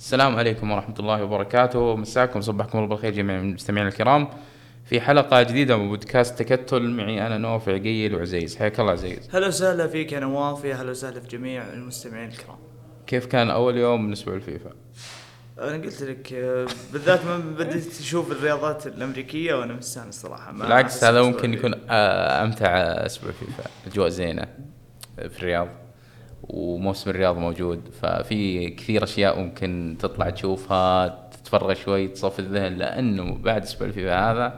السلام عليكم ورحمة الله وبركاته. مساكم صبحكم الله بالخير جميع المستمعين الكرام. في حلقة جديدة من بودكاست تكتل معي أنا نوف عقيل وعزيز. حياك الله عزيز. هلا وسهلا فيك يا نواف يا هلا وسهلا في جميع المستمعين الكرام. كيف كان أول يوم من أسبوع الفيفا؟ أنا قلت لك بالذات ما بديت أشوف الرياضات الأمريكية وأنا مستانس صراحة ما بالعكس هذا ممكن يكون آه، أمتع أسبوع فيفا أجواء زينة في الرياض. وموسم الرياض موجود ففي كثير أشياء ممكن تطلع تشوفها تتفرغ شوي تصفي الذهن لأنه بعد أسبوع الفيفا هذا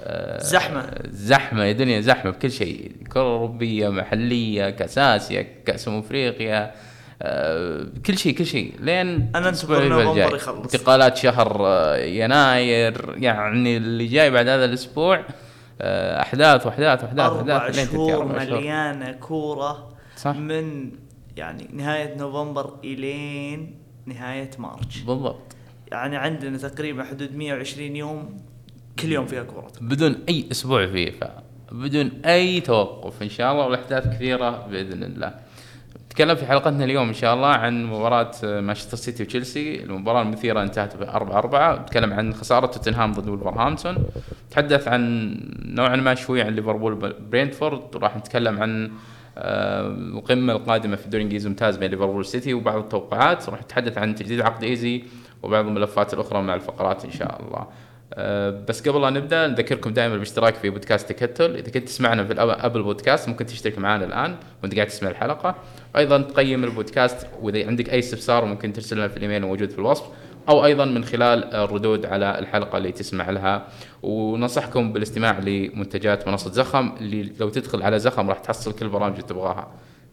آه، زحمة. زحمة يا دنيا زحمة بكل شيء كرة أوروبية محلية كأس آسيا كأس أمم أفريقيا آه، كل شيء كل شيء لين أنتظر الجاي. نوفمبر يخلص. انتقالات شهر آه، يناير يعني اللي جاي بعد هذا أحداث لين تنتهي شهور أربع شهور. مليانة كورة صح. من يعني نهاية نوفمبر إلين نهاية March. بالضبط. يعني عندنا تقريبا حدود 120 يوم كل يوم فيها كورة. بدون أي أسبوع فيفا بدون أي توقف. إن شاء الله والأحداث كثيرة بإذن الله. نتكلم في حلقتنا اليوم إن شاء الله عن مباراة مانشستر سيتي وتشيلسي. المباراة المثيرة انتهت ب 4 4 نتكلم عن خسارة توتنهام ضد ولفرهامبتون نتحدث عن نوعا ما شوي عن ليفربول برينتفورد وراح نتكلم عن آه، القمة القادمة في الدوري الإنجليزي الممتاز بين ليفربول والسيتي وبعض التوقعات راح نتحدث عن تجديد عقد إيزي وبعض الملفات الأخرى مع الفقرات إن شاء الله. أه بس قبل لا نبدأ نذكركم دائما بالاشتراك في بودكاست تكتل. إذا كنت تسمعنا في أبل بودكاست ممكن تشترك معنا الآن وأنت قاعد تسمع الحلقة. وأيضا تقيم البودكاست وإذا عندك أي استفسار ممكن ترسل لنا في الإيميل الموجود في الوصف أو أيضا من خلال الردود على الحلقة اللي تسمع لها. وننصحكم بالاستماع لمنتجات منصة زخم اللي لو تدخل على زخم راح تحصل كل البرامج اللي تبغاها.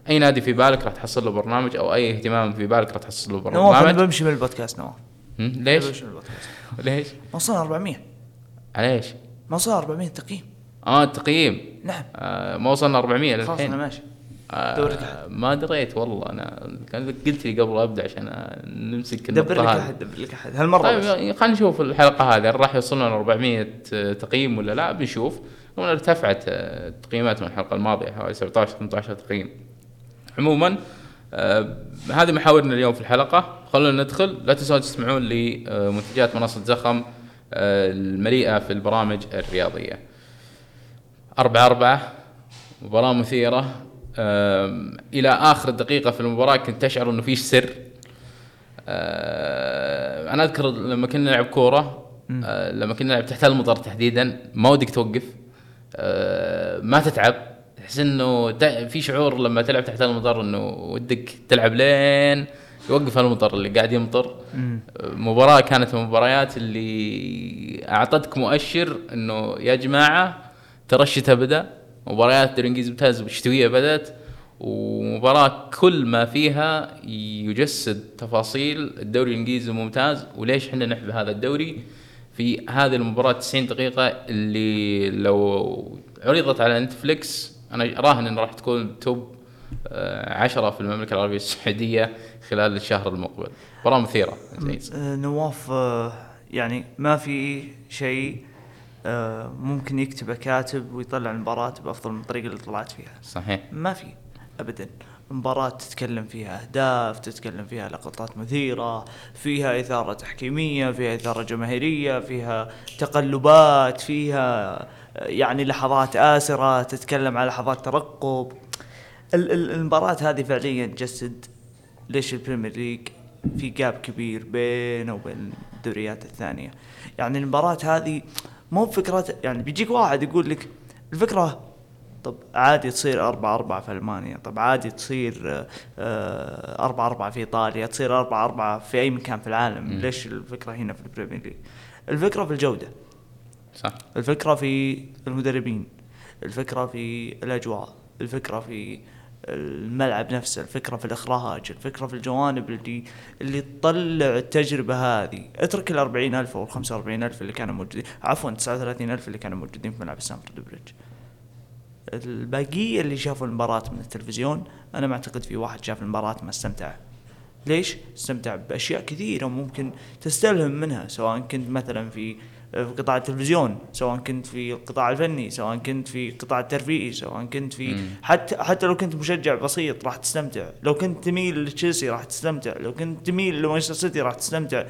أي نادي في بالك راح تحصل له برنامج أو أي اهتمام في بالك راح تحصل له نواف أنا برنامج؟ بمشي من البودكاست نواف؟ ليش؟ بمشي من البودكاست. ليش؟ وصلنا 400 على إيش؟ ما وصلنا 400 تقييم. آه التقييم. نعم. آه ما وصلنا 400 خلاص للحين أنا ماشي. دوري أحد. ما دريت والله أنا. كان قلت لي قبل أبدأ عشان نمسك دبر لك أحد دبر لك أحد. هالمرة طيب خلينا نشوف الحلقة هذه راح يوصلنا ل 400 تقييم ولا لا؟ بنشوف. ارتفعت آه، التقييمات من الحلقة الماضية حوالي 17 18 تقييم. عموما آه هذه محاورنا اليوم في الحلقة. خلونا ندخل. لا تنسون تسمعون لمنتجات منصة زخم آه المليئة في البرامج الرياضية. أربعة أربعة مباراة مثيرة. أم، إلى آخر دقيقة في المباراة كنت تشعر إنه فيش سر. أنا أذكر لما كنا نلعب كورة أه، لما كنا نلعب تحت المطر تحديدا ما ودك توقف. ما تتعب. تحس إنه تا- في شعور لما تلعب تحت المطر إنه ودك تلعب لين يوقف المطر اللي قاعد يمطر. مباراة كانت من المباريات اللي أعطتك مؤشر إنه يا جماعة ترى الشتاء بدأ مباريات الدوري الإنجليزي الممتاز الشتوية بدأت ومباراة كل ما فيها يجسد تفاصيل الدوري الإنجليزي الممتاز وليش إحنا نحب هذا الدوري؟ في هذه المباراة 90 دقيقة اللي لو عرضت على نتفليكس أنا أراهن إن راح تكون توب آه، عشرة في المملكة العربية السعودية خلال الشهر المقبل. مباراة مثيرة. آه، نواف آه، يعني ما في شيء ممكن يكتبه كاتب ويطلع المباراة بأفضل من الطريقة اللي طلعت فيها. صحيح. ما في أبدا. مباراة تتكلم فيها أهداف تتكلم فيها لقطات مثيرة فيها إثارة تحكيمية فيها إثارة جماهيرية فيها تقلبات فيها آه، يعني لحظات آسرة تتكلم على لحظات ترقب. ال- ال- المباراة هذه فعليا تجسد ليش ال Premier League في gap كبير بينه وبين الدوريات الثانية. يعني المباراة هذه مو بفكرة يعني بيجيك واحد يقول لك الفكرة طب عادي تصير أربعة أربعة في ألمانيا طب عادي تصير آه، آه، أربعة أربعة في إيطاليا تصير أربعة أربعة في أي مكان في العالم. مم. ليش الفكرة هنا في ال Premier League؟ الفكرة في الجودة. صح. الفكرة في المدربين. الفكرة في الأجواء. الفكرة في الملعب نفسه الفكرة في الإخراج الفكرة في الجوانب اللي اللي تطلع التجربة هذه. اترك ألف أو الخمسة وأربعين ألف اللي كانوا موجودين عفوا تسعة وثلاثين ألف اللي كانوا موجودين في ملعب ستامفورد بريدج. الباقية اللي شافوا المباراة من التلفزيون أنا ما أعتقد في واحد شاف المباراة ما استمتع. ليش؟ استمتع بأشياء كثيرة ممكن تستلهم منها سواء كنت مثلا في في قطاع التلفزيون سواء كنت في القطاع الفني سواء كنت في القطاع الترفيهي سواء كنت في مم. حتى حتى لو كنت مشجع بسيط راح تستمتع. لو كنت تميل لتشيلسي راح تستمتع. لو كنت تميل لمانشستر سيتي راح تستمتع.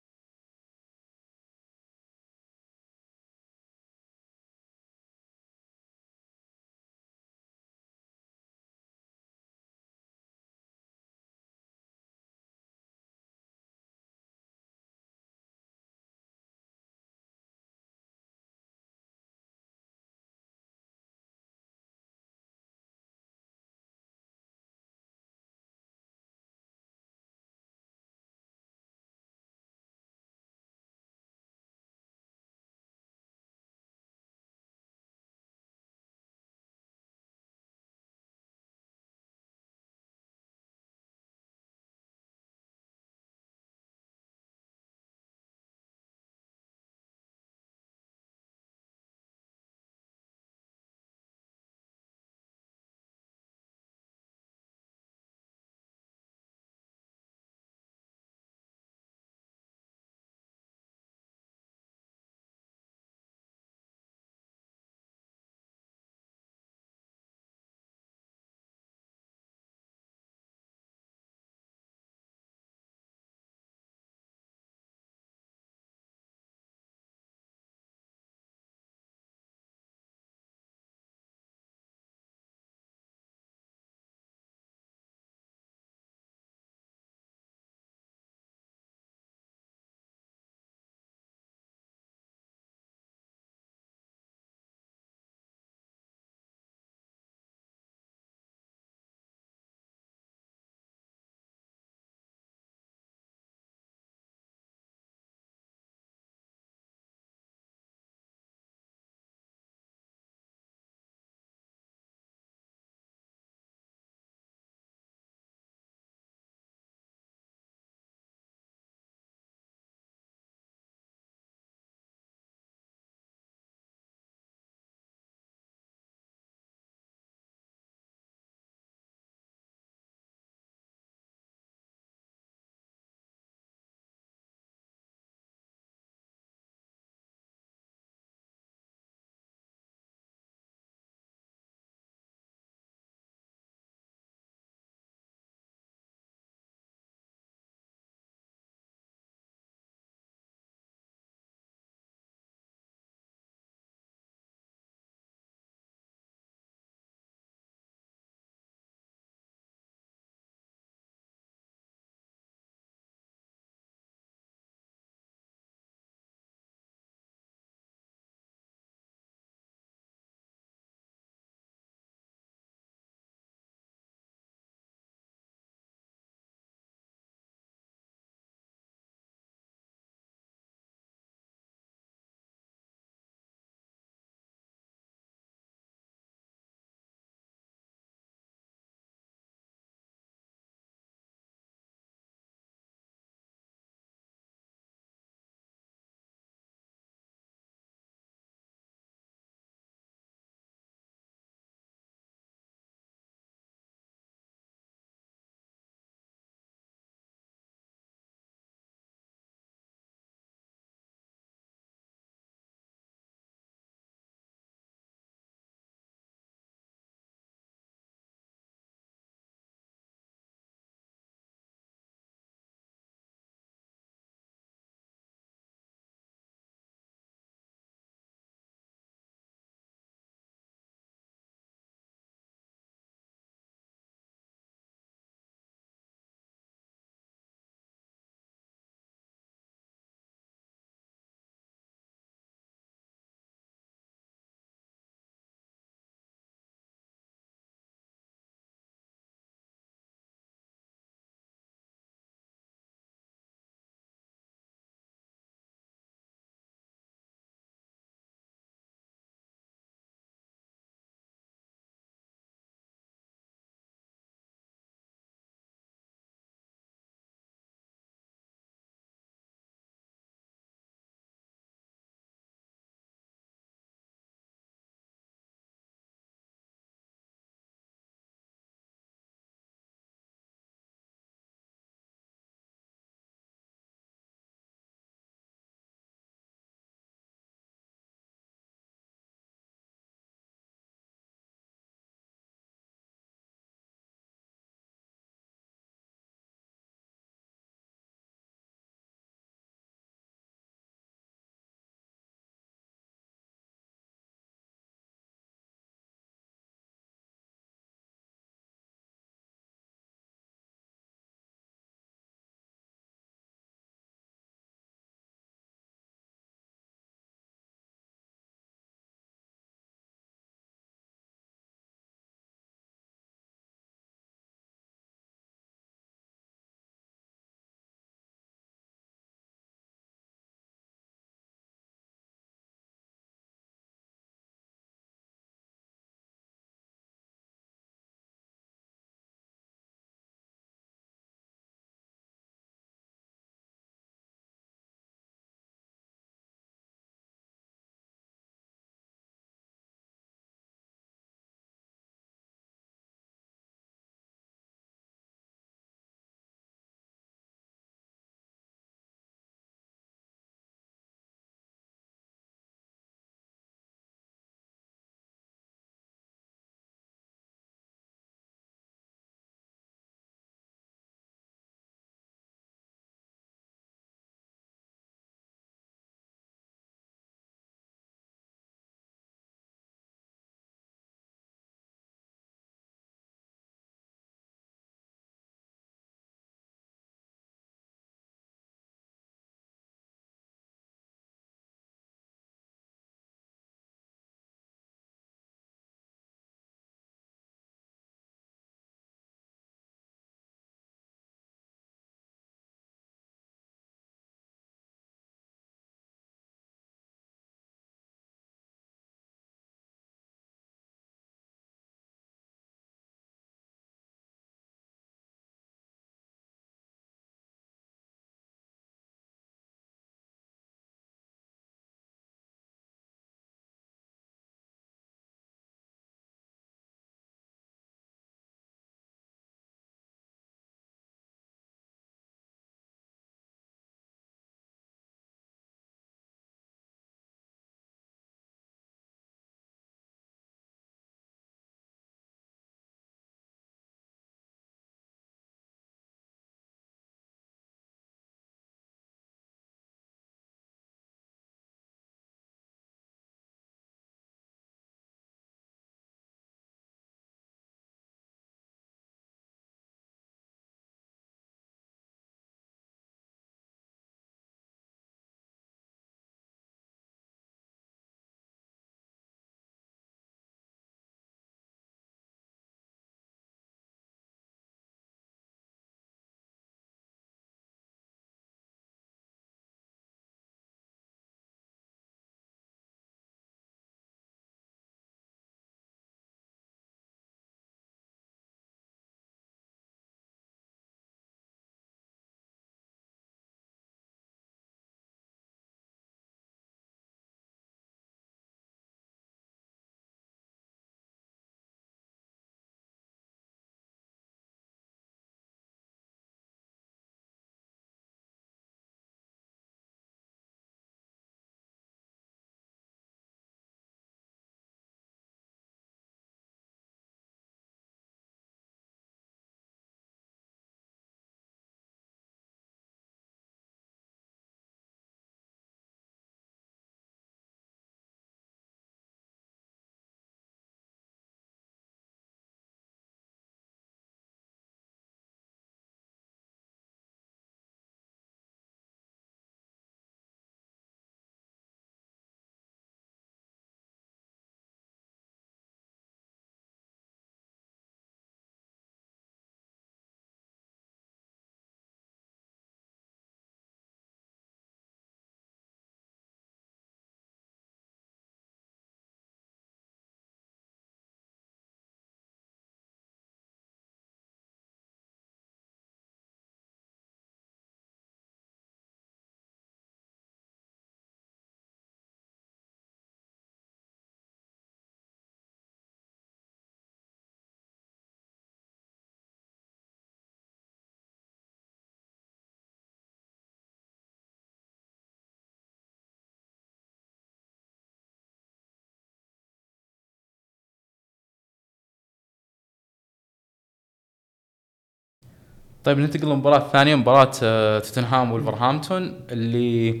طيب ننتقل للمباراة الثانية مباراة آه، توتنهام والفرهامبتون اللي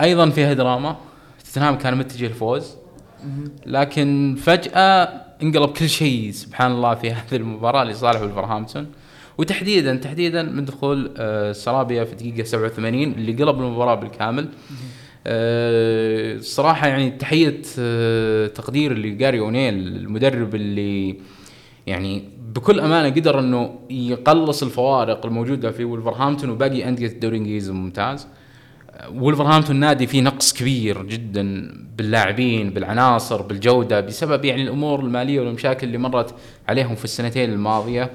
أيضا فيها دراما. توتنهام كان متجه الفوز لكن فجأة انقلب كل شيء سبحان الله في هذه المباراة لصالح ولفرهامبتون وتحديدا تحديدا من دخول آه، سرابيا في الدقيقة 87 اللي قلب المباراة بالكامل. آه، الصراحة يعني تحية آه، تقدير لجاري أونيل المدرب اللي يعني بكل أمانة قدر إنه يقلص الفوارق الموجودة في ولفرهامبتون وباقي أندية الدوري الانجليزي الممتاز ولفرهامبتون نادي فيه نقص كبير جدا باللاعبين بالعناصر بالجودة بسبب يعني الأمور المالية والمشاكل اللي مرت عليهم في السنتين الماضية.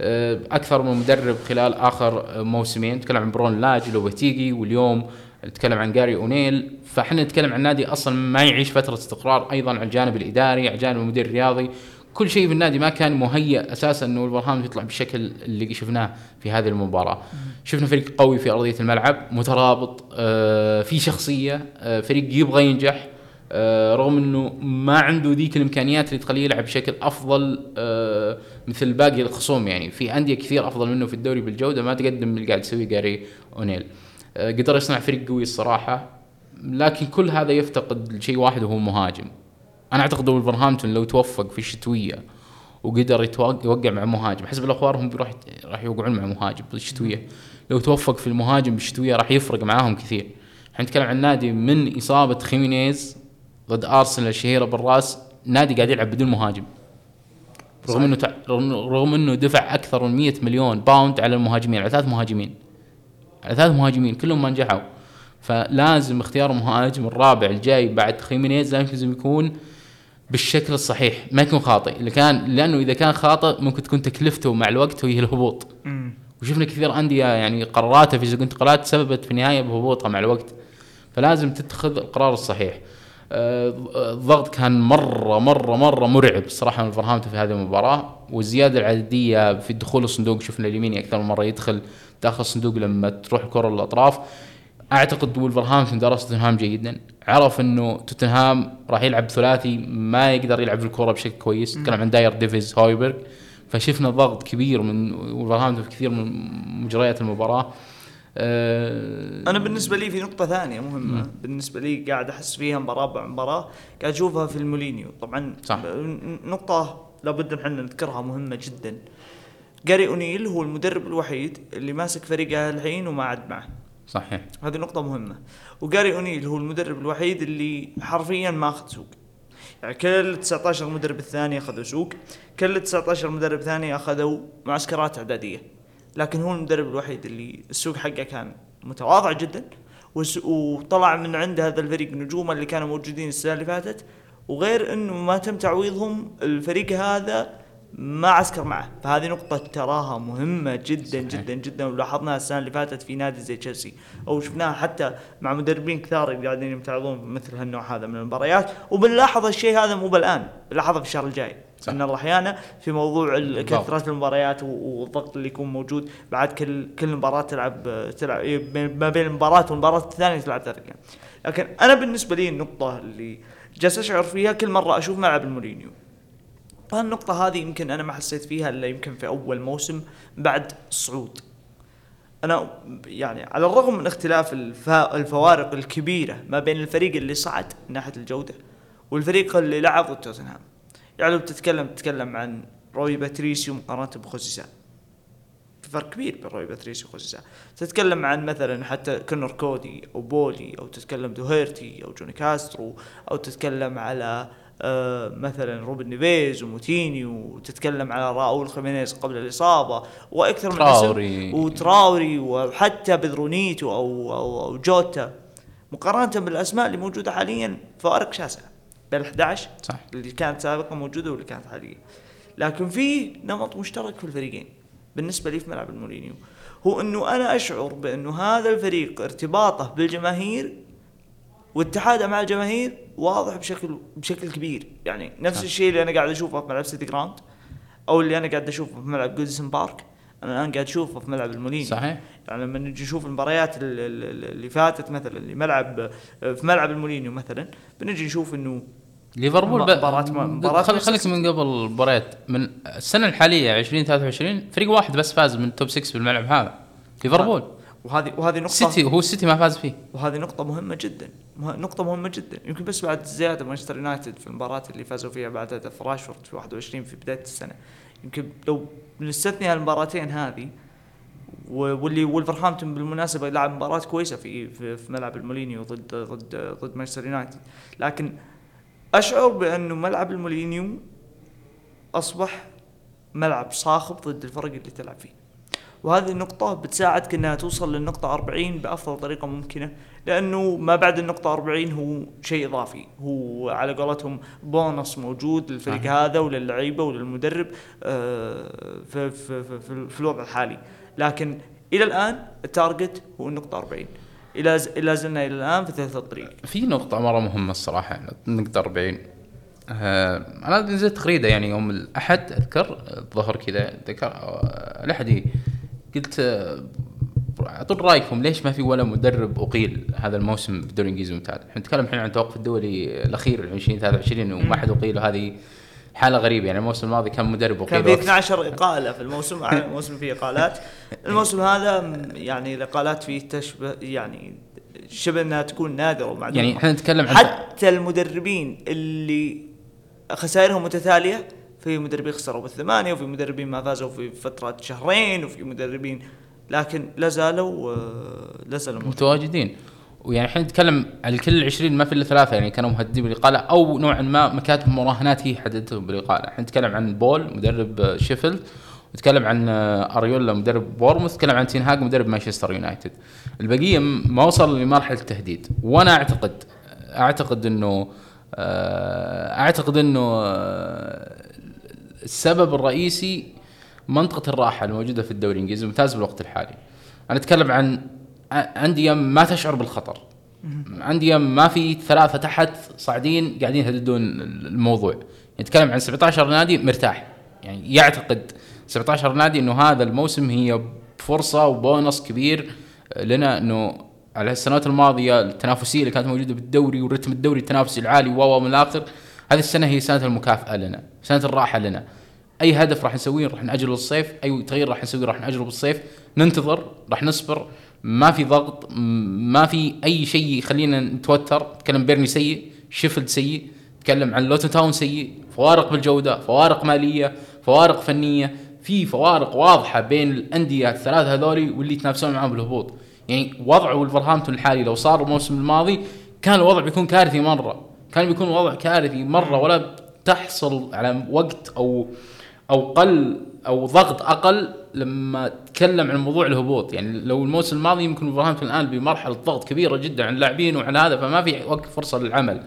آه، أكثر من مدرب خلال آخر موسمين. نتكلم عن برون لاج لوبتيجي واليوم نتكلم عن جاري أونيل. فإحنا نتكلم عن نادي أصلا ما يعيش فترة استقرار أيضا على الجانب الإداري على الجانب المدير الرياضي. كل شيء في النادي ما كان مهيأ أساسا إنه ولفرهامبتون يطلع بالشكل اللي شفناه في هذه المباراة. شفنا فريق قوي في أرضية الملعب، مترابط، آه في شخصية، آه فريق يبغى ينجح، آه رغم إنه ما عنده ذيك الإمكانيات اللي تخليه يلعب بشكل أفضل آه مثل باقي الخصوم يعني، في أندية كثير أفضل منه في الدوري بالجودة ما تقدم اللي قاعد يسويه جاري أونيل. آه قدر يصنع فريق قوي الصراحة لكن كل هذا يفتقد شيء واحد وهو مهاجم. أنا أعتقد ولفرهامبتون لو توفق في الشتويه وقدر يوقع مع مهاجم حسب الاخبار هم راح راح يوقعون مع مهاجم بالشتويه لو توفق في المهاجم بالشتوية راح يفرق معاهم كثير. إحنا نتكلم عن نادي من إصابة خيمينيز ضد ارسنال الشهيره بالرأس نادي قاعد يلعب بدون مهاجم. رغم إنه تع... رغم إنه دفع أكثر من 100 مليون pound على المهاجمين على ثلاث مهاجمين. على ثلاث مهاجمين كلهم ما نجحوا. فلازم اختيار المهاجم الرابع الجاي بعد خيمينيز لازم يكون بالشكل الصحيح ما يكون خاطئ. اللي كان لأنه إذا كان خاطئ ممكن تكون تكلفته مع الوقت وهي الهبوط. وشفنا كثير أندية يعني قراراتها في سوق الانتقالات سببت في النهاية بهبوطها مع الوقت. فلازم تتخذ القرار الصحيح. آه، الضغط كان مره مره مرة مرعب الصراحه من فرهامته في هذه المباراة. والزيادة العددية في دخول الصندوق شفنا اليميني أكثر من مرة يدخل داخل الصندوق لما تروح الكره للاطراف أعتقد ولفرهامبتون درس توتنهام جيدا. عرف إنه توتنهام راح يلعب ثلاثي ما يقدر يلعب الكره بشكل كويس. نتكلم عن داير ديفيز هويبرغ. فشفنا ضغط كبير من ولفرهامبتون في كثير من مجريات المباراة. أه أنا بالنسبة لي في نقطة ثانية مهمة. م. بالنسبة لي قاعد أحس فيها مباراة بعد مباراة قاعد أشوفها في المولينيو. طبعا صح. نقطة لابد إن إحنا نذكرها مهمة جدا. جاري أونيل هو المدرب الوحيد اللي ماسك فريقه الحين وما عاد معه. صحيح. هذه نقطة مهمة. وجاري اونيل هو المدرب الوحيد اللي حرفيا ما أخذ سوق. يعني كل 19 مدرب الثاني أخذوا سوق كل 19 مدرب ثاني أخذوا معسكرات إعدادية. لكن هو المدرب الوحيد اللي السوق حقه كان متواضع جدا وطلع من عند هذا الفريق نجوم اللي كانوا موجودين السنة اللي فاتت. وغير إنه ما تم تعويضهم الفريق هذا ما عسكر معه. فهذه نقطة تراها مهمة جدا صحيح. جدا جدا. ولاحظناها السنة اللي فاتت في نادي زي تشيلسي. أو شفناها حتى مع مدربين كثار قاعدين يمتعضون مثل هالنوع هذا من المباريات. وبنلاحظ الشيء هذا مو بالآن. بنلاحظه في الشهر الجاي. صح. إن الله أحيانا في موضوع كثرة المباريات والضغط اللي يكون موجود بعد كل كل مباراة تلعب تلعب ما بين المباراة والمباراة الثانية تلعب ثلاث لكن أنا بالنسبة لي النقطة اللي جالس أشعر فيها كل مرة أشوف ملعب المولينيو. فالنقطة هذه يمكن أنا ما حسيت فيها إلا يمكن في أول موسم بعد الصعود أنا يعني على الرغم من اختلاف الفوارق الكبيرة ما بين الفريق اللي صعد من ناحية الجودة والفريق اللي لعب ضد توتنهام. يعني لو بتتكلم تتكلم عن روي باتريسيو مقارنة بخوسيه سا في فرق كبير بين روي باتريسيو وخوسيه سا تتكلم عن مثلا حتى كونر كودي أو بولي أو تتكلم دوهيرتي أو جوني كاسترو أو تتكلم على مثلا روبن نيفيز وموتيني وتتكلم على راؤول خيمينيز قبل الإصابة وأكثر من اسم وتراوري وحتى بيدرو نيتو أو أو, أو جوتا. مقارنة بالأسماء اللي موجودة حاليا فارق شاسع. بين 11 صح. اللي كانت سابقا موجودة واللي كانت حاليا. لكن في نمط مشترك في الفريقين بالنسبة لي في ملعب المولينيو. هو إنه أنا أشعر بأنه هذا الفريق ارتباطه بالجماهير واتحاده مع الجماهير واضح بشكل بشكل كبير. يعني نفس الشيء اللي أنا قاعد أشوفه في ملعب سيتي جراوند أو اللي أنا قاعد أشوفه في ملعب جوديسون بارك أنا الآن قاعد أشوفه في ملعب المولينيو صحيح. يعني لما نجي نشوف المباريات اللي فاتت مثلا اللي ملعب في ملعب المولينيو مثلا بنجي نشوف إنه ليفربول. مباراة- مباراة خليك من قبل مباريات من السنة الحالية 2023 فريق واحد بس فاز من ال top 6 بالملعب هذا ليفربول. وهذه وهذه نقطة سيتي هو السيتي ما فاز فيه. وهذه نقطة مهمة جدا. نقطة مهمة جدا. يمكن بس بعد زيادة مانشستر يونايتد في المباراة اللي فازوا فيها بعد هدف راشفورد في 21 في بداية السنة. يمكن لو نستثني المباراتين هذه واللي ولفرهامبتون بالمناسبة لعب مباراة كويسة في في, في ملعب المولينيو ضد ضد ضد مانشستر يونايتد. لكن أشعر بانه ملعب المولينيو أصبح ملعب صاخب ضد الفرق اللي تلعب فيه. وهذه النقطة بتساعدك إنها توصل للنقطة 40 بأفضل طريقة ممكنة لأنه ما بعد النقطة 40 هو شيء إضافي. هو على قولتهم بونص موجود للفريق صحيح. هذا وللعيبة وللمدرب آه، في, في, في, في, في الوضع الحالي. لكن إلى الآن التارجت هو النقطة 40 إلى إلى زلنا إلى الآن في ثلث الطريق في نقطة مرة مهمة الصراحة يعني نقطة 40 آه أنا نزلت تغريدة يعني يوم الأحد أذكر الظهر كذا ذكر آه، الأحد قلت آه، أعطون رأيكم ليش ما في ولا مدرب أقيل هذا الموسم بالدوري الإنجليزي الممتاز؟ إحنا نتكلم الحين عن التوقف الدولي الأخير 2023 وما حد أقيل وهذه حالة غريبة. يعني الموسم الماضي كان مدرب كان أقيل في وقت- 12 إقالة في الموسم على الموسم فيه إقالات. الموسم هذا يعني الإقالات فيه تشبه يعني شبه إنها تكون نادرة ومعدومة. يعني إحنا نتكلم عن حتى المدربين اللي خسائرهم متتالية في مدربين خسروا بالثمانية وفي مدربين ما فازوا في فترة شهرين وفي مدربين لكن لا زالوا آه، لا زالوا. متواجدين. ويعني إحنا نتكلم على كل العشرين ما في إلا ثلاثة يعني كانوا مهددين بالإقالة أو نوعا ما مكاتب مراهنات هي حددتهم بالإقالة، إحنا نتكلم عن بول مدرب آه، شيفيلد نتكلم عن آه، إيراولا مدرب بورنموث نتكلم عن تين هاج مدرب مانشستر يونايتد. البقية ما وصل لمرحلة التهديد. وأنا أعتقد أعتقد إنه أعتقد إنه السبب الرئيسي منطقة الراحة الموجودة في الدوري الإنجليزي الممتاز بالوقت الحالي. أنا أتكلم عن أندية ما تشعر بالخطر. أندية ما في ثلاثة تحت صاعدين قاعدين يهددون الموضوع. نتكلم عن 17 نادي مرتاح. يعني يعتقد 17 نادي إنه هذا الموسم هي فرصة وبونص كبير لنا إنه على السنوات الماضية التنافسية اللي كانت موجودة بالدوري ورتم الدوري التنافسي العالي و من الآخر هذه السنة هي سنة المكافأة لنا، سنة الراحة لنا. أي هدف راح نسويه راح نأجله بالصيف أي تغيير راح نسويه راح نأجله بالصيف. ننتظر راح نصبر. ما في ضغط ما في أي شيء يخلينا نتوتر. نتكلم بيرني سيء شيفيلد سيء نتكلم عن لوتن تاون سيء. فوارق بالجودة فوارق مالية فوارق فنية. في فوارق واضحة بين الأندية الثلاثة هذولي واللي يتنافسون معاهم بالهبوط. يعني وضع ولفرهامبتون الحالي لو صار الموسم الماضي كان الوضع بيكون كارثي مرة. كان بيكون الوضع كارثي مرة ولا تحصل على وقت أو أو قل أو ضغط أقل لما تكلم عن موضوع الهبوط. يعني لو الموسم الماضي يمكن ولفرهامبتون الآن بمرحلة ضغط كبيرة جدا عن اللاعبين وعن هذا فما في وقت فرصة للعمل.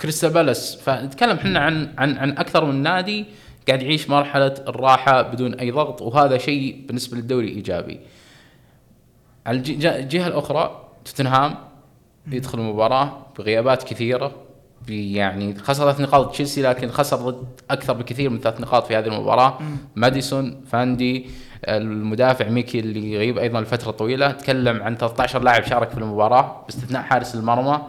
كريستال بالاس فنتكلم إحنا عن عن عن أكثر من نادي قاعد يعيش مرحلة الراحة بدون أي ضغط وهذا شيء بالنسبة للدوري إيجابي. على الج- الج- الجهه الأخرى توتنهام يدخل المباراة بغيابات كثيرة. في يعني خسر ثلاث نقاط تشيلسي لكن خسر ضد أكثر بكثير من ثلاث نقاط في هذه المباراة. ماديسون فاندي المدافع ميكي اللي يغيب أيضا لفترة طويلة تكلم عن 13 لاعب شارك في المباراة باستثناء حارس المرمى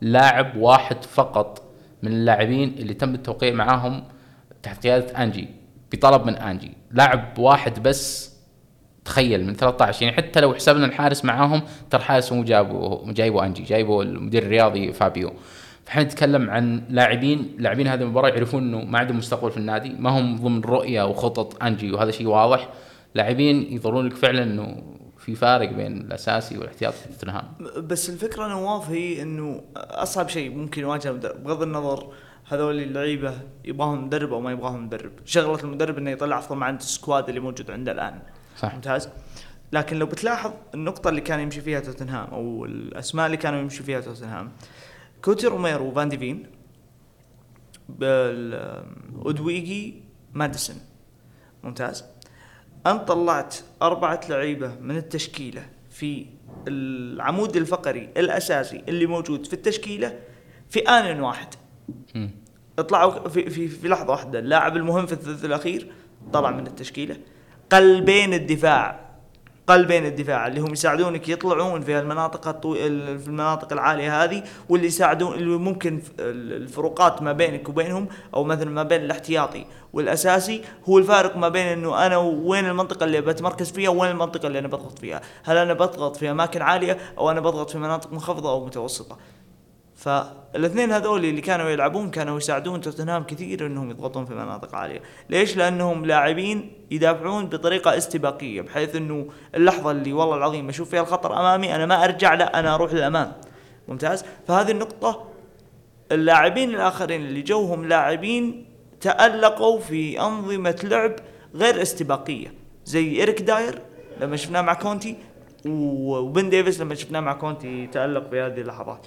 لاعب واحد فقط من اللاعبين اللي تم التوقيع معاهم تحت قيادة أنجي بطلب من أنجي. لاعب واحد بس تخيل من 13 يعني حتى لو حسبنا الحارس معاهم ترى حارس مو جابه جايبه أنجي جايبه المدير الرياضي فابيو. فاحنا نتكلم عن لاعبين لاعبين هذه المباراة يعرفون إنه ما عندهم مستقبل في النادي ما هم ضمن رؤية وخطط أنجي وهذا شيء واضح. لاعبين يظهرون لك فعلا إنه في فارق بين الأساسي والاحتياطي في توتنهام. بس الفكرة نواف هي إنه أصعب شيء ممكن يواجه المدرب بغض النظر هذول اللعيبة يبغاهم مدرب أو ما يبغاهم مدرب. شغلة المدرب إنه يطلع أفضل ما عند ال squad اللي موجود عنده الآن. صح. ممتاز. لكن لو بتلاحظ النقطة اللي كان يمشي فيها توتنهام أو الأسماء اللي كانوا يمشي فيها توتنهام كوتي روميرو وفان ديفين أودوجي ماديسون. ممتاز. أنا طلعت أربعة لعيبة من التشكيلة في العمود الفقري الأساسي اللي موجود في التشكيلة في آن واحد. مم. طلعوا في في في لحظة واحدة اللاعب المهم في الثلث الأخير طلع من التشكيلة. قلبين الدفاع قلبين الدفاع اللي هم يساعدونك يطلعون في المناطق الطو... ال- في المناطق العالية هذه واللي يساعدون اللي ممكن الفروقات ما بينك وبينهم أو مثلا ما بين الاحتياطي. والأساسي هو الفارق ما بين إنه أنا وين المنطقة اللي بتمركز فيها وين المنطقة اللي أنا بضغط فيها. هل أنا بضغط في أماكن عالية أو أنا بضغط في مناطق منخفضه أو متوسطة. فالاثنين هذول اللي كانوا يلعبون كانوا يساعدون توتنهام كثير إنهم يضغطون في مناطق عالية، ليش؟ لأنهم لاعبين يدافعون بطريقة استباقية بحيث إنه اللحظة اللي والله العظيم أشوف فيها الخطر أمامي أنا ما أرجع لا أنا أروح للأمام. ممتاز؟ فهذه النقطة اللاعبين الآخرين اللي جوهم لاعبين تألقوا في أنظمة لعب غير استباقية زي إيريك داير لما شفناه مع كونتي وبن ديفيس لما شفناه مع كونتي تألق في هذه اللحظات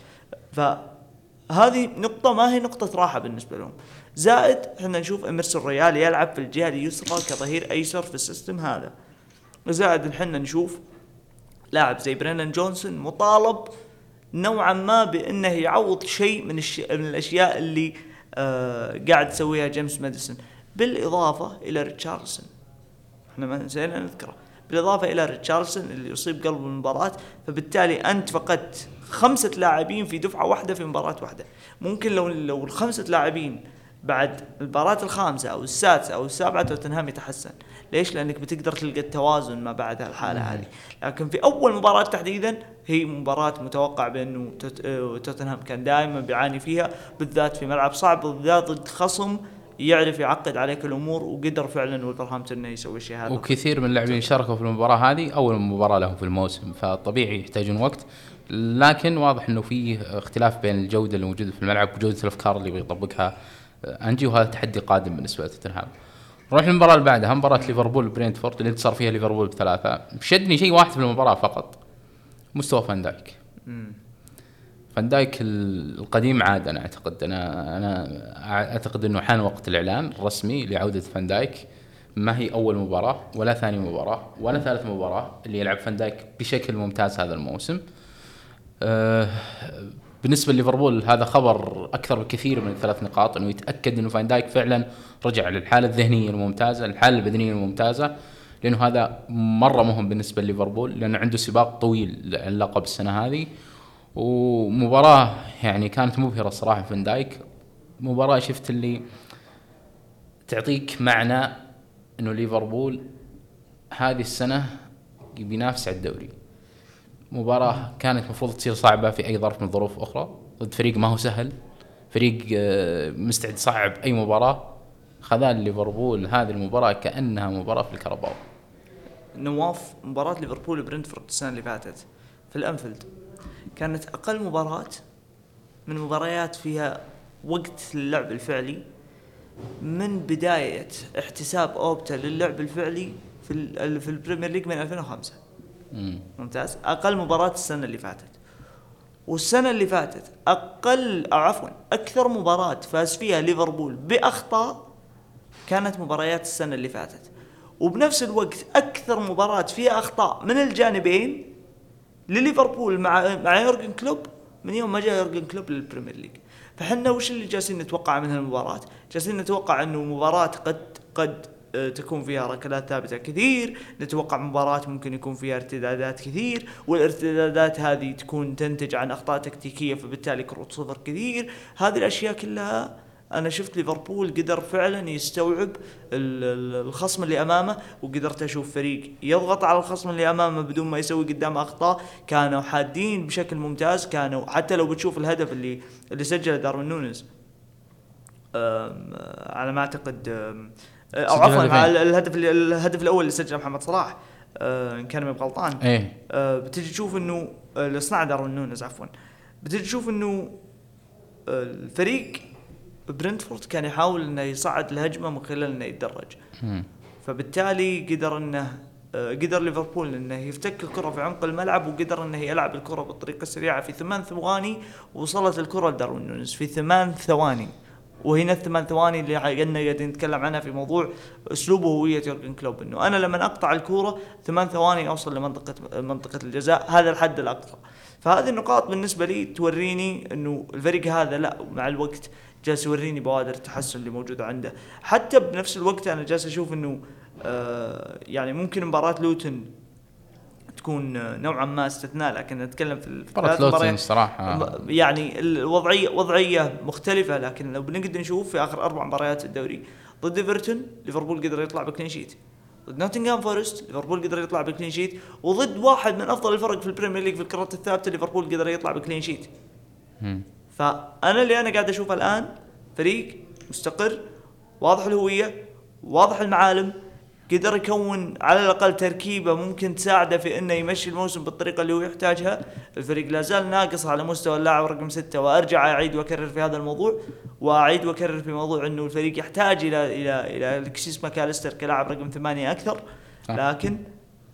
فهذه نقطة ما هي نقطة راحة بالنسبة لهم. زائد إحنا نشوف إيمرسون رويال يلعب في الجهة اليسرى كظهير أيسر في ال system هذا. زائد إحنا نشوف لاعب زي برينان جونسون مطالب نوعا ما بإنه يعوض شيء من الش... من الأشياء اللي آه قاعد يسويها جيمس ماديسون. بالإضافة إلى ريتشارليسون. إحنا ما نسينا نذكره. بالإضافة إلى ريتشارليسون اللي اصيب قبل المباراه فبالتالي أنت فقدت خمسة لاعبين في دفعة واحدة في مباراة واحدة. ممكن لو لو الخمسة لاعبين بعد المباراة الخامسة أو السادسة أو السابعة توتنهام يتحسن، ليش؟ لأنك بتقدر تلقى التوازن ما بعد الحالة هذه، لكن في أول مباراة تحديدا هي مباراة متوقع بأنه آه، توتنهام كان دائما بيعاني فيها بالذات في ملعب صعب بالذات ضد خصم يعرف يعقد عليك الأمور وقدر فعلا ولفرهامبتون إنه يسوي الشيء هذا. وكثير من اللاعبين شاركوا في المباراة هذه أول مباراة لهم في الموسم فطبيعي يحتاجون وقت لكن واضح إنه في اختلاف بين الجودة اللي موجودة في الملعب وجودة الأفكار اللي بيطبقها أنجي وهذا تحدي قادم بالنسبة لتوتنهام. نروح للمباراة اللي بعدها مباراة ليفربول برينتفورد اللي انتصر فيها ليفربول بثلاثة شدني شيء واحد في المباراة فقط مستوى فان دايك. فان دايك القديم عاد أنا أعتقد أنا أنا أعتقد إنه حان وقت الإعلان الرسمي لعودة فان دايك. ما هي أول مباراة ولا ثاني مباراة ولا ثالث مباراة اللي يلعب فان دايك بشكل ممتاز هذا الموسم. آه، بالنسبة لليفربول هذا خبر أكثر بكثير من ثلاث نقاط إنه يتأكد إنه فان دايك فعلا رجع للحالة الذهنية الممتازة الحالة البدنية الممتازة لأنه هذا مرة مهم بالنسبة لليفربول لأنه عنده سباق طويل اللقب السنة هذه. ومباراة يعني كانت مبهرة الصراحه فان دايك. مباراة شفت اللي تعطيك معنى إنه ليفربول هذه السنة بينافس على الدوري. مباراة كانت المفروض تصير صعبة في أي ظرف من ظروف أخرى. ضد فريق ما هو سهل. فريق آه، مستعد يصعب أي مباراة. خذال ليفربول هذه المباراة كأنها مباراة في الكرباو نواف مباراة ليفربول برنتفورد السنة اللي فاتت في الأنفيلد. كانت أقل مباراة من مباريات فيها وقت اللعب الفعلي من بداية احتساب أوبتا للعب الفعلي في في البريمير ليج من 2005 مم. ممتاز؟ أقل مباراة السنة اللي فاتت. والسنة اللي فاتت أقل أو عفوا أكثر مباراة فاز فيها ليفربول بأخطاء كانت مباريات السنة اللي فاتت. وبنفس الوقت أكثر مباراة فيها أخطاء من الجانبين لليفربول مع مع يورجن كلوب من يوم ما جاء يورجن كلوب للبريمير ليج فحنا وش اللي جالسين نتوقع من هالمباراة؟ جالسين نتوقع إنه مباراة قد قد آه، تكون فيها ركلات ثابتة كثير نتوقع مباراة ممكن يكون فيها ارتدادات كثير والارتدادات هذه تكون تنتج عن أخطاء تكتيكية فبالتالي كروت صفر كثير هذه الأشياء كلها أنا شفت ليفربول قدر فعلا يستوعب ال- ال- الخصم اللي أمامه وقدرت أشوف فريق يضغط على الخصم اللي أمامه بدون ما يسوي قدامه أخطاء. كانوا حادين بشكل ممتاز كانوا حتى لو بتشوف الهدف اللي اللي سجله داروين نونز على ما أعتقد أو عفوا الهدف الهدف الأول اللي سجله محمد صلاح. أه، ان كان مو غلطان إيه. آه، بتجي تشوف إنه اللي صنع داروين نونز عفوا. بتجي تشوف إنه آه، الفريق برنتفورد كان يحاول إنه يصعد الهجمة من خلال إنه يتدرج. فبالتالي قدر إنه آه، قدر ليفربول إنه يفتك الكرة في عمق الملعب وقدر إنه يلعب الكرة بالطريقة السريعه في ثمان ثواني وصلت الكرة لداروين نونز في ثمان ثواني. وهنا الثمان ثواني اللي قلنا قاعدين نتكلم عنها في موضوع أسلوب وهويه يورجن كلوب. إنه أنا لما أقطع الكورة ثمان ثواني أوصل لمنطقة منطقة الجزاء هذا الحد الأقصى. فهذه النقاط بالنسبة لي توريني إنه الفريق هذا لا مع الوقت جالس يوريني بوادر التحسن اللي موجوده عنده. حتى بنفس الوقت أنا جالس أشوف إنه آه يعني ممكن مباراة لوتن تكون آه، نوعا ما استثناء لكن نتكلم في ثلاث لوتن الصراحة يعني الوضعية وضعية مختلفة لكن لو بنقدر نشوف في آخر أربع مباريات الدوري ضد إيفرتون ليفربول قدر يطلع ب clean sheet. ضد نوتنغهام فورست ليفربول قدر يطلع ب clean sheet. وضد واحد من أفضل الفرق في البريمير ليج في الكرات الثابتة ليفربول قدر يطلع ب clean sheet. فأنا اللي أنا قاعد أشوفه الآن فريق مستقر واضح الهوية واضح المعالم قدر يكون على الأقل تركيبة ممكن تساعده في إنه يمشي الموسم بالطريقة اللي هو يحتاجها، الفريق لا زال ناقص على مستوى اللاعب رقم ستة وأرجع أعيد وأكرر في هذا الموضوع وأعيد وأكرر في موضوع إنه الفريق يحتاج إلى إلى إلى الكسيس ماكاليستر كلاعب رقم ثمانية أكثر. لكن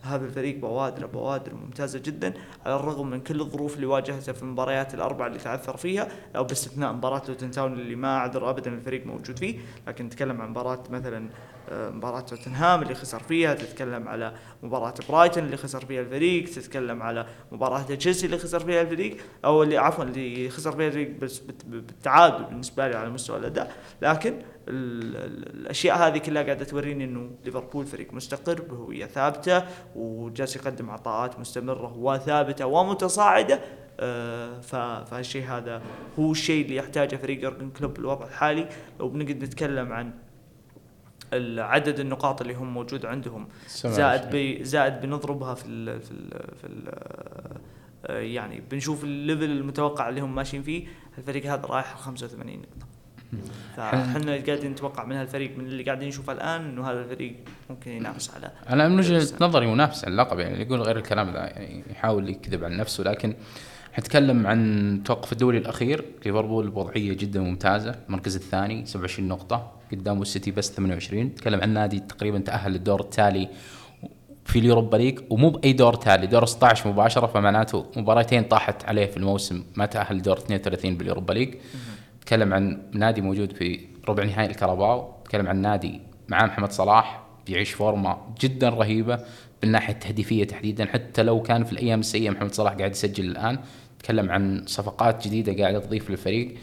هذا الفريق بوادره بوادر ممتازة جدا على الرغم من كل الظروف اللي واجهتها في المباريات الأربعة اللي تعثر فيها أو باستثناء مباراة لوتن تاون اللي ما اعذر ابدا الفريق موجود فيه. لكن نتكلم عن مباراة مثلا آه، مباراة توتنهام اللي خسر فيها تتكلم على مباراة برايتون اللي خسر فيها الفريق تتكلم على مباراة تشيلسي اللي خسر فيها الفريق أو اللي عفوا اللي خسر فيها الفريق بس بالتعادل بالنسبة لي على مستوى الأداء. لكن الأشياء هذه كلها قاعدة توريني إنه ليفربول فريق مستقر بهوية ثابتة وجالس يقدم عطاءات مستمرة وثابته ومتصاعدة آه، ف- فهالشيء هذا هو الشيء اللي يحتاجه فريق يورجن كلوب بالوضع الحالي لو بنقعد نتكلم عن عدد النقاط اللي هم موجود عندهم زائد. بي زائد بنضربها في ال في ال في ال آه، يعني بنشوف ال level المتوقع اللي هم ماشيين فيه الفريق هذا رايح 85 نقطة فاحنا قاعدين نتوقع من هالفريق من اللي قاعدين نشوفه الآن إنه هذا الفريق ممكن ينافس على أنا من وجهة. نظري منافس على اللقب يعني يقول غير الكلام ذا يعني يحاول يكذب عن نفسه لكن حنتكلم عن توقف الدوري الأخير. ليفربول بوضعيه جدا ممتازة المركز الثاني 27 نقطة قدامه السيتي بس 28 نتكلم عن نادي تقريبا تأهل للدور التالي في اليوروبا ليج ومو بأي دور تالي دور 16 مباشرة فمعناته مباراتين طاحت عليه في الموسم ما تأهل لدور 32 باليوروبا ليج. نتكلم عن نادي موجود في ربع نهائي الكاراباو نتكلم عن نادي مع محمد صلاح بيعيش فورمة جدا رهيبة بالناحيه التهديفيه تحديدا حتى لو كان في الأيام السيئة محمد صلاح قاعد يسجل الآن. نتكلم عن صفقات جديدة قاعدة تضيف للفريق.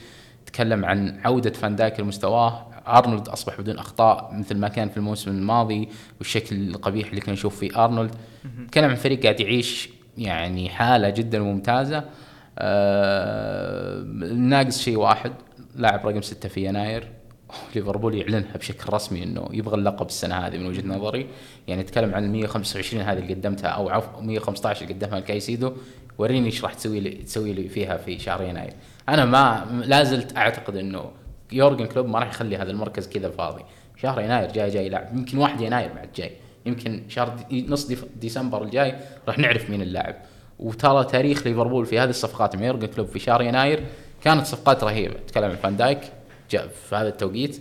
نتكلم عن عودة فان دايك لمستواه. أرنولد أصبح بدون أخطاء مثل ما كان في الموسم الماضي والشكل القبيح اللي كنا نشوف فيه أرنولد. نتكلم عن فريق قاعد يعيش يعني حالة جدا ممتازة. آه ناقص شيء واحد. لاعب رقم ستة في يناير ليفربول يعلنها بشكل رسمي إنه يبغى اللقب السنة هذه من وجهة نظري. يعني نتكلم عن 125 هذه اللي قدمتها أو عفوا 115 اللي قدمها الكايسيدو. وريني إيش راح تسوي لي تسوي لي فيها في شهر يناير. أنا ما لا زلت أعتقد إنه يورجن كلوب ما راح يخلي هذا المركز كذا فاضي. شهر يناير جاي جاي لاعب. يمكن 1 يناير بعد جاي. يمكن شهر دي نص ديسمبر الجاي راح نعرف مين اللاعب. وترى تاريخ ليفربول في هذه الصفقات مع يورجن كلوب في شهر يناير كانت صفقات رهيبة. تكلم عن فان دايك جاء في هذا التوقيت.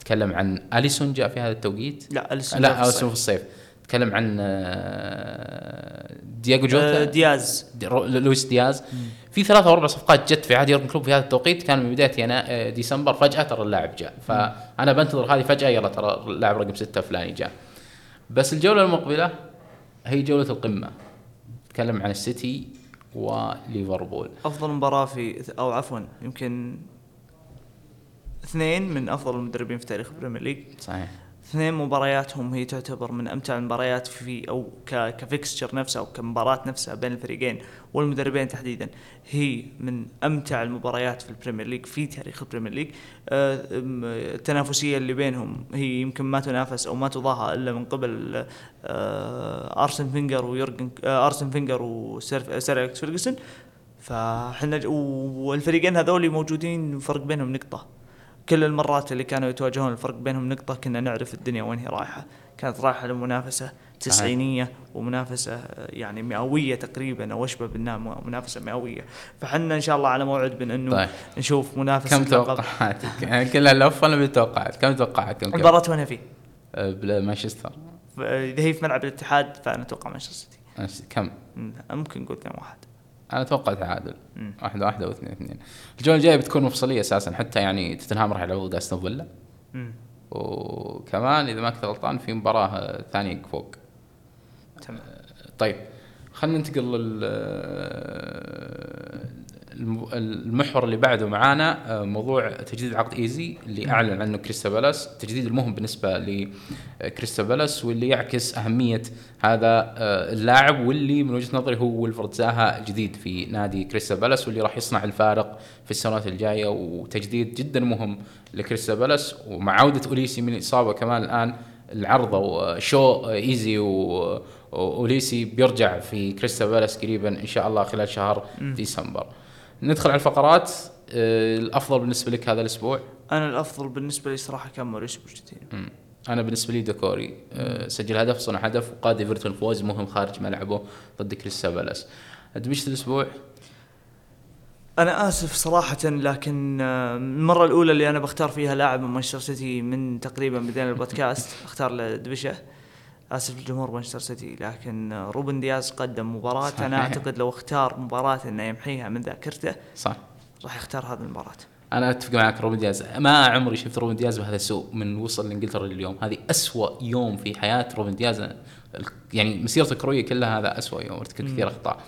تكلم عن أليسون جاء في هذا التوقيت. لا في لا الصيف. أليسون في الصيف. تكلم عن آه، دياغو آه، جوتا دياز. دي- رو- لويس دياز. في ثلاثة أو أربع صفقات جت في عهد يورجن كلوب في هذا التوقيت. كان من بداية ينا... آه، ديسمبر. فجأة ترى اللاعب جاء. فأنا بنتظر هذه فجأة يلا ترى اللاعب رقم ستة فلاني جاء. بس الجولة المقبلة هي جولة القمة. نتكلم عن السيتي. وليفربول أفضل مباراة في أو عفوا يمكن اثنين من أفضل المدربين في تاريخ البريمير ليج. صحيح. اثنين مبارياتهم هي تعتبر من أمتع المباريات في أو ك fixture نفسه أو كمباراة نفسها بين الفريقين والمدربين تحديدا. هي من أمتع المباريات في البريمير ليج في تاريخ البريمير ليج. آه، التنافسية اللي بينهم هي يمكن ما تنافس أو ما تضاهى إلا من قبل آه، أرسن فينجر ويورجن آه، أرسن فينجر وسير سير أليكس فيرجسون. فاحنا والفريقين هذول موجودين فرق بينهم نقطة. كل المرات اللي كانوا يتواجهون الفرق بينهم نقطة كنا نعرف الدنيا وين هي رايحة كانت رايحة لمنافسة تسعينية ومنافسة يعني مئوية تقريبا أو أشبه بالنها م- منافسة مئوية فحنا إن شاء الله على موعد من أنه طيب. نشوف منافسة كم. توقعاتك؟ يعني كلها لف ولا بالتوقعات؟ كم توقعات؟ كم كم؟ المباراة وين فيه؟ آه، مانشستر إذا هي في ملعب الاتحاد فأنا أتوقع مانشستر سيتي كم؟ مم، ممكن نقول 2 واحد أنا أتوقع تعادل مم. واحدة واحدة واثنين اثنين. الجوله الجايه بتكون مفصلية أساسا حتى يعني توتنهام راح يلعبوا ضد أستون فيلا. وكمان إذا ما كنت غلطان في مباراة آه، ثانية فوق. تمام. طيب خلينا ننتقل لل آه، المحور اللي بعده معانا آه، موضوع تجديد عقد إيزي اللي أعلن عنه كريستال بالاس التجديد المهم بالنسبة لكريستال بالاس واللي يعكس أهمية هذا آه، اللاعب واللي من وجهة نظري هو ويلفرد زاها الجديد في نادي كريستال بالاس واللي راح يصنع الفارق في السنوات الجاية. وتجديد جدا مهم لكريستال بالاس ومع عودة أوليسي من الاصابه كمان الآن العرض وشو إيزي و أوليسي بيرجع في كريستال بالاس قريبا إن شاء الله خلال شهر ديسمبر. ندخل على الفقرات آه، الأفضل بالنسبة لك هذا الأسبوع أنا الأفضل بالنسبة لي صراحة كان موريسيو بوتشيتينو مم. أنا بالنسبة لي ديكوري آه، سجل هدف صنع هدف وقاد إيفرتون فوز مهم خارج ملعبه ضد كريستال بالاس. دبشة الأسبوع أنا آسف صراحة لكن آه، المرة الأولى اللي أنا بختار فيها لاعب من مانشستر سيتي من تقريبا بدينا البودكاست أختار له دبشه آسف لجمهور مانشستر سيتي لكن روبن دياز قدم مباراة. صحيح. أنا أعتقد لو اختار مباراة إنه يمحيها من ذاكرته صح. راح يختار هذه المباراة. أنا أتفق معك روبن دياز. ما عمري شفت روبن دياز بهذا السوء من وصل لإنجلترا لليوم. هذه أسوأ يوم في حياة روبن دياز. يعني مسيرته الكروية كلها هذا أسوأ يوم ارتكب كثير أخطاء.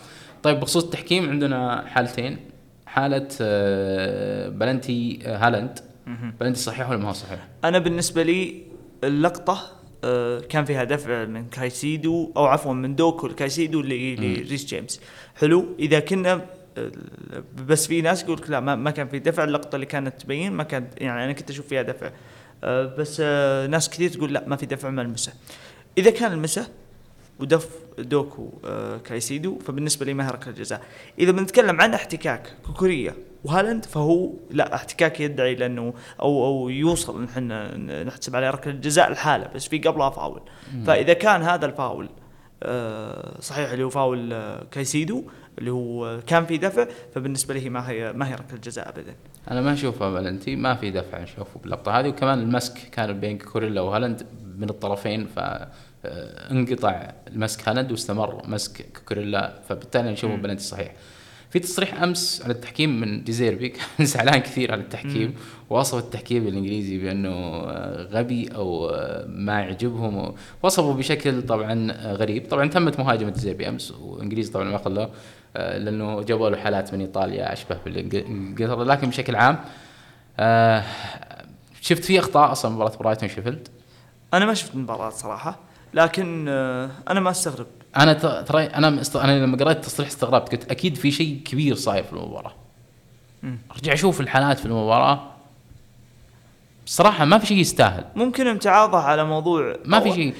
طيب بخصوص التحكيم عندنا حالتين. حالة آه، بلنتي آه، هالاند. بلنتي صحيح ولا ما هو صحيح؟ أنا بالنسبة لي اللقطة كان فيها دفع من كايسيدو أو عفوا من دوكو لكايسيدو لريس جيمس. حلو؟ إذا كنا آه، بس في ناس يقول لا ما, ما كان في دفع. اللقطة اللي كانت تبين ما كانت يعني أنا كنت أشوف فيها دفع. آه، بس آه، ناس كثير تقول لا ما في دفع ملمسه إذا كان المسه ودف دوكو آه، كايسيدو. فبالنسبة لي ما هي ركله جزاء إذا بنتكلم عن احتكاك كوكوريلا وهالاند فهو لا احتكاك يدعي لأنه أو أو يوصل إن إحنا نحسب عليه ركلة جزاء الحاله بس في قبلها فاول. فإذا كان هذا الفاول آه، صحيح اللي هو فاول آه، كايسيدو اللي هو كان في دفع فبالنسبة لي ما هي ما هي ركلة جزاء ابدا. أنا ما أشوفها بلنتي ما في دفع نشوفه باللقطه هذه وكمان المسك كان بين كوكوريلا وهالاند من الطرفين؟ ف انقطع المسك هالاند واستمر مسك كوكوريلا فبالتالي نشوفه بلنتي صحيح. في تصريح أمس على التحكيم من دي زيربي كان زعلان كثير على التحكيم. وصف التحكيم الانجليزي بأنه آه، غبي أو آه، ما يعجبهم. وصفه بشكل طبعا آه، غريب. طبعا تمت مهاجمة دي زيربي امس وإنجليزي طبعا ما خلوه لأنه جابوا له حالات من إيطاليا أشبه بالانجلترا لكن بشكل عام شفت في أخطاء أصلا مباراة برايتون شيفيلد؟ أنا ما شفت المباراه صراحة. لكن آه، أنا ما أستغرب. أنا ترى أنا. أنا لما قرأت التصريح استغربت. قلت أكيد في شيء كبير صاير في المباراة. أرجع أشوف الحالات في المباراة. بصراحه ما في شيء يستاهل. ممكن امتعاضه على موضوع ما في شيء.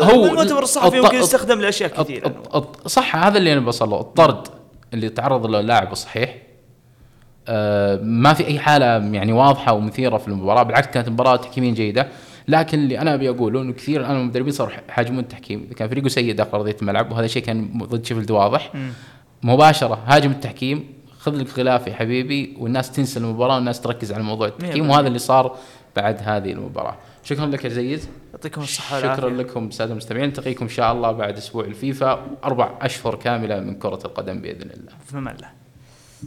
هو بالمؤتمر الصحفي الط- يمكن يستخدم لأشياء كثيرة. الط- الط- صح هذا اللي أنا بوصل له الطرد اللي تعرض له اللاعب صحيح. آه ما في أي حالة يعني واضحة ومثيرة في المباراة. بالعكس كانت مباراة تحكيميا جيدة. لكن اللي أنا أبي أقوله إنه كثير الان المدربين صاروا يحاجمون التحكيم. اذا كان فريقه سيء داخل أرضية الملعب وهذا الشيء كان ضد شيفيلد واضح. مباشرة هاجم التحكيم خذ لك غلاف يا حبيبي والناس تنسى المباراة والناس تركز على موضوع التحكيم وهذا اللي صار بعد هذه المباراة. شكرا لك يا زيد. يعطيكم الصحة شكرا والعافيه لكم سادة المستمعين. نلتقيكم إن شاء الله بعد أسبوع الفيفا أربع أشهر كاملة من كرة القدم بإذن الله. في أمان الله.